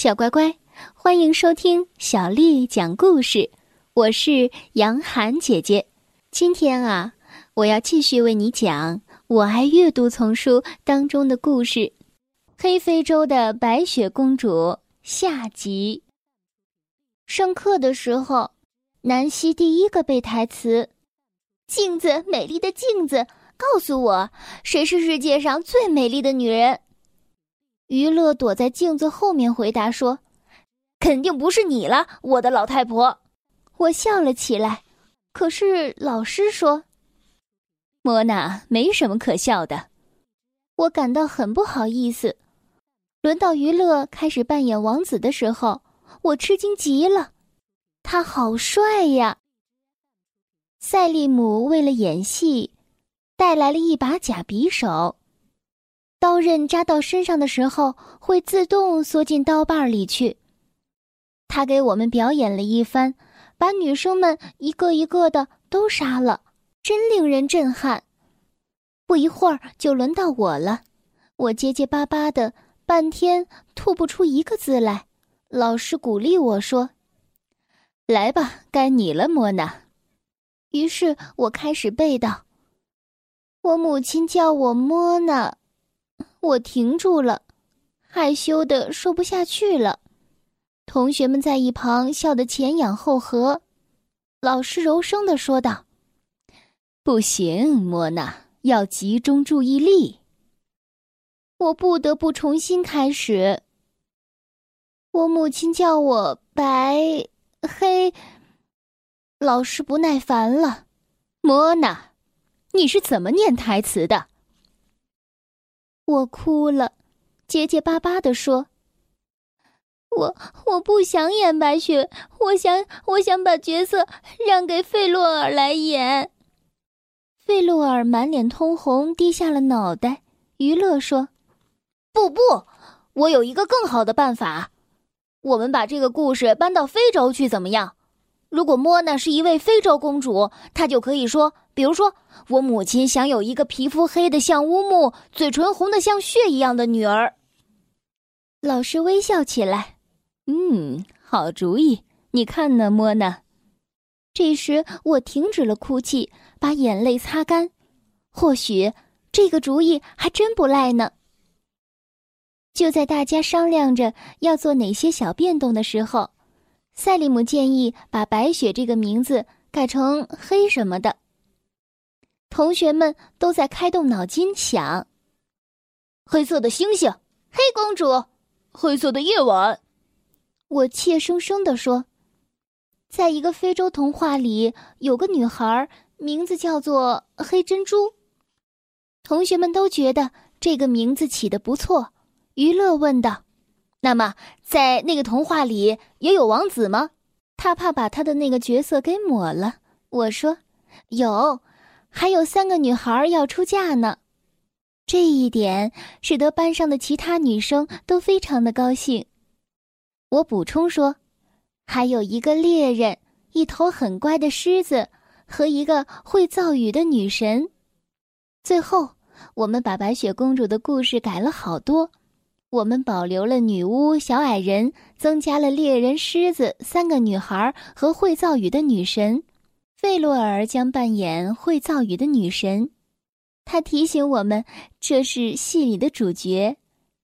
小乖乖，欢迎收听小丽讲故事。我是杨涵姐姐。今天啊，我要继续为你讲《我爱阅读》丛书当中的故事《黑非洲的白雪公主》下集。上课的时候，南希第一个背台词：“镜子，美丽的镜子，告诉我，谁是世界上最美丽的女人？”娱乐躲在镜子后面回答说：“肯定不是你了，我的老太婆。”我笑了起来。可是老师说：“莫娜，没什么可笑的。”我感到很不好意思。轮到娱乐开始扮演王子的时候，我吃惊极了。他好帅呀！赛利姆为了演戏，带来了一把假匕首。刀刃扎到身上的时候，会自动缩进刀把里去。他给我们表演了一番，把女生们一个一个的都杀了，真令人震撼。不一会儿就轮到我了，我结结巴巴的，半天吐不出一个字来。老师鼓励我说：“来吧，该你了，莫娜。”于是我开始背道：“我母亲叫我莫娜。”我停住了，害羞的说不下去了。同学们在一旁笑得前仰后合。老师柔声的说道：“不行，莫娜，要集中注意力。”我不得不重新开始。我母亲叫我白黑。老师不耐烦了：“莫娜，你是怎么念台词的？”我哭了，结结巴巴的说：“我我不想演白雪，我想我想把角色让给费洛尔来演。”费洛尔满脸通红，低下了脑袋。娱乐说：“不不，我有一个更好的办法，我们把这个故事搬到非洲去，怎么样？”如果莫娜是一位非洲公主，她就可以说，比如说，我母亲想有一个皮肤黑的像乌木、嘴唇红的像血一样的女儿。老师微笑起来，嗯，好主意，你看呢，莫娜？这时我停止了哭泣，把眼泪擦干。或许这个主意还真不赖呢。就在大家商量着要做哪些小变动的时候。赛利姆建议把“白雪”这个名字改成“黑”什么的。同学们都在开动脑筋想：黑色的星星，黑公主，黑色的夜晚。我怯生生地说：“在一个非洲童话里，有个女孩，名字叫做黑珍珠。”同学们都觉得这个名字起得不错。于乐问道。那么，在那个童话里也有王子吗？他怕把他的那个角色给抹了。我说，有，还有三个女孩要出嫁呢。这一点使得班上的其他女生都非常的高兴。我补充说，还有一个猎人，一头很乖的狮子和一个会造雨的女神。最后，我们把白雪公主的故事改了好多。我们保留了女巫、小矮人，增加了猎人、狮子、三个女孩和会造雨的女神。费洛尔将扮演会造雨的女神。他提醒我们，这是戏里的主角，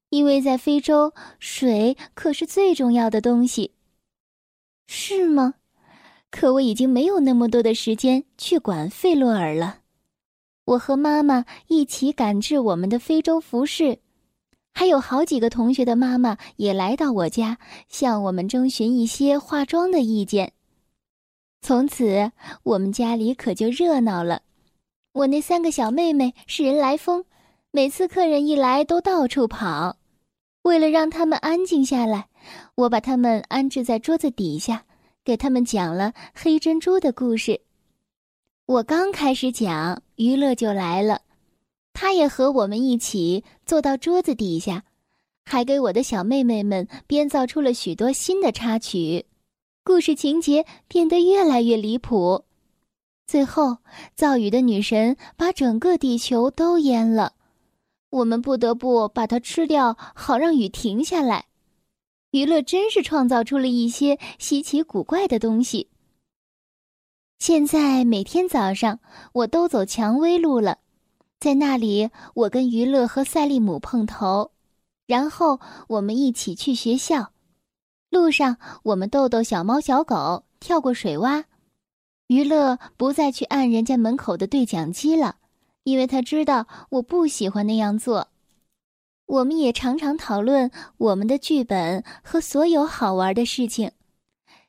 因为在非洲，水可是最重要的东西。是吗？可我已经没有那么多的时间去管费洛尔了。我和妈妈一起赶制我们的非洲服饰。还有好几个同学的妈妈也来到我家，向我们征询一些化妆的意见。从此，我们家里可就热闹了。我那三个小妹妹是人来疯，每次客人一来都到处跑。为了让他们安静下来，我把他们安置在桌子底下，给他们讲了黑珍珠的故事。我刚开始讲，娱乐就来了。他也和我们一起坐到桌子底下，还给我的小妹妹们编造出了许多新的插曲，故事情节变得越来越离谱。最后，造雨的女神把整个地球都淹了，我们不得不把它吃掉，好让雨停下来。娱乐真是创造出了一些稀奇古怪的东西。现在每天早上我都走蔷薇路了，在那里我跟娱乐和赛利姆碰头，然后我们一起去学校。路上我们逗逗小猫小狗，跳过水洼。娱乐不再去按人家门口的对讲机了，因为他知道我不喜欢那样做。我们也常常讨论我们的剧本和所有好玩的事情。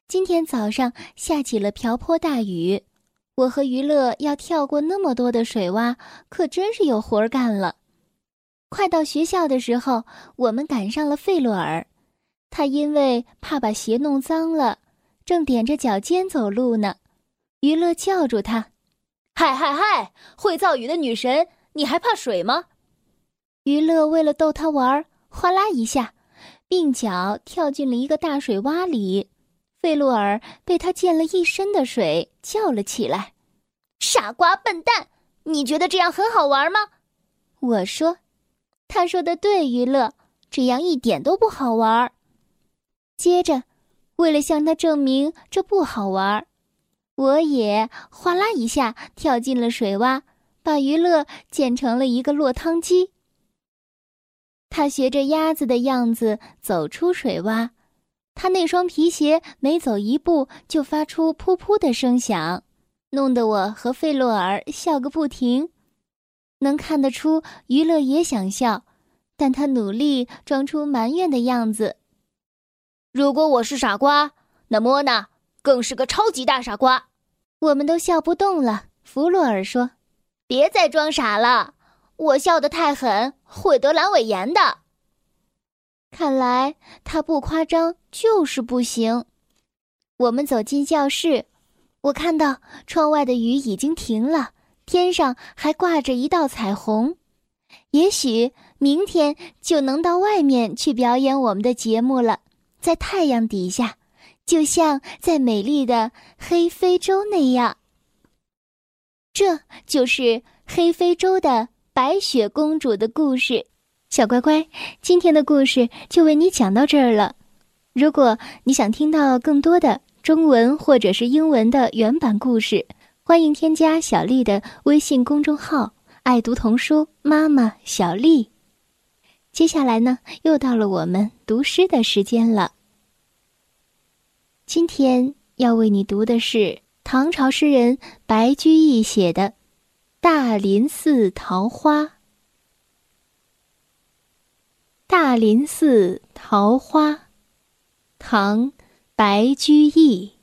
今天早上下起了瓢泼大雨，我和娱乐要跳过那么多的水洼，可真是有活儿干了。快到学校的时候，我们赶上了费洛尔，他因为怕把鞋弄脏了，正踮着脚尖走路呢。娱乐叫住他：“嗨嗨嗨，会造雨的女神，你还怕水吗？”娱乐为了逗他玩，哗啦一下，鬓角跳进了一个大水洼里。费洛尔被他溅了一身的水，叫了起来：“傻瓜笨蛋，你觉得这样很好玩吗？”我说：“他说的对，娱乐，这样一点都不好玩。”接着，为了向他证明这不好玩儿，我也哗啦一下跳进了水洼，把娱乐溅成了一个落汤鸡。他学着鸭子的样子走出水洼，他那双皮鞋每走一步就发出噗噗的声响，弄得我和费洛尔笑个不停。能看得出娱乐也想笑，但他努力装出埋怨的样子。如果我是傻瓜，那莫娜更是个超级大傻瓜。我们都笑不动了。弗洛尔说：“别再装傻了。”我笑得太狠，会得阑尾炎的。看来他不夸张就是不行。我们走进教室，我看到窗外的雨已经停了，天上还挂着一道彩虹。也许明天就能到外面去表演我们的节目了，在太阳底下，就像在美丽的黑非洲那样。这就是黑非洲的。白雪公主的故事，小乖乖，今天的故事就为你讲到这儿了。如果你想听到更多的中文或者是英文的原版故事，欢迎添加小丽的微信公众号“爱读童书妈妈小丽”。接下来呢，又到了我们读诗的时间了。今天要为你读的是唐朝诗人白居易写的。大林寺桃花，大林寺桃花，唐·白居易。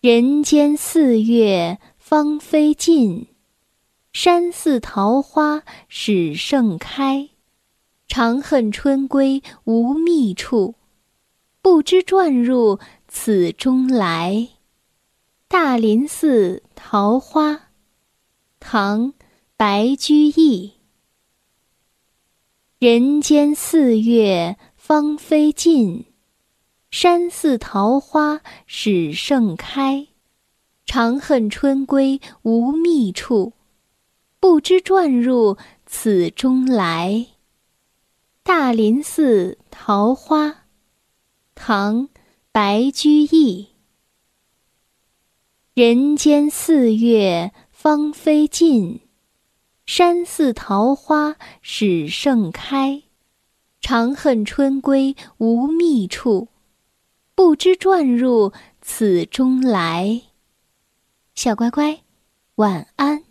人间四月芳菲尽，山寺桃花始盛开。长恨春归无觅处，不知转入此中来。大林寺桃花。唐·白居易。人间四月芳菲尽，山寺桃花始盛开。长恨春归无觅处，不知转入此中来。大林寺桃花，唐·白居易。人间四月。芳菲尽，山寺桃花始盛开。长恨春归无觅处，不知转入此中来。小乖乖，晚安。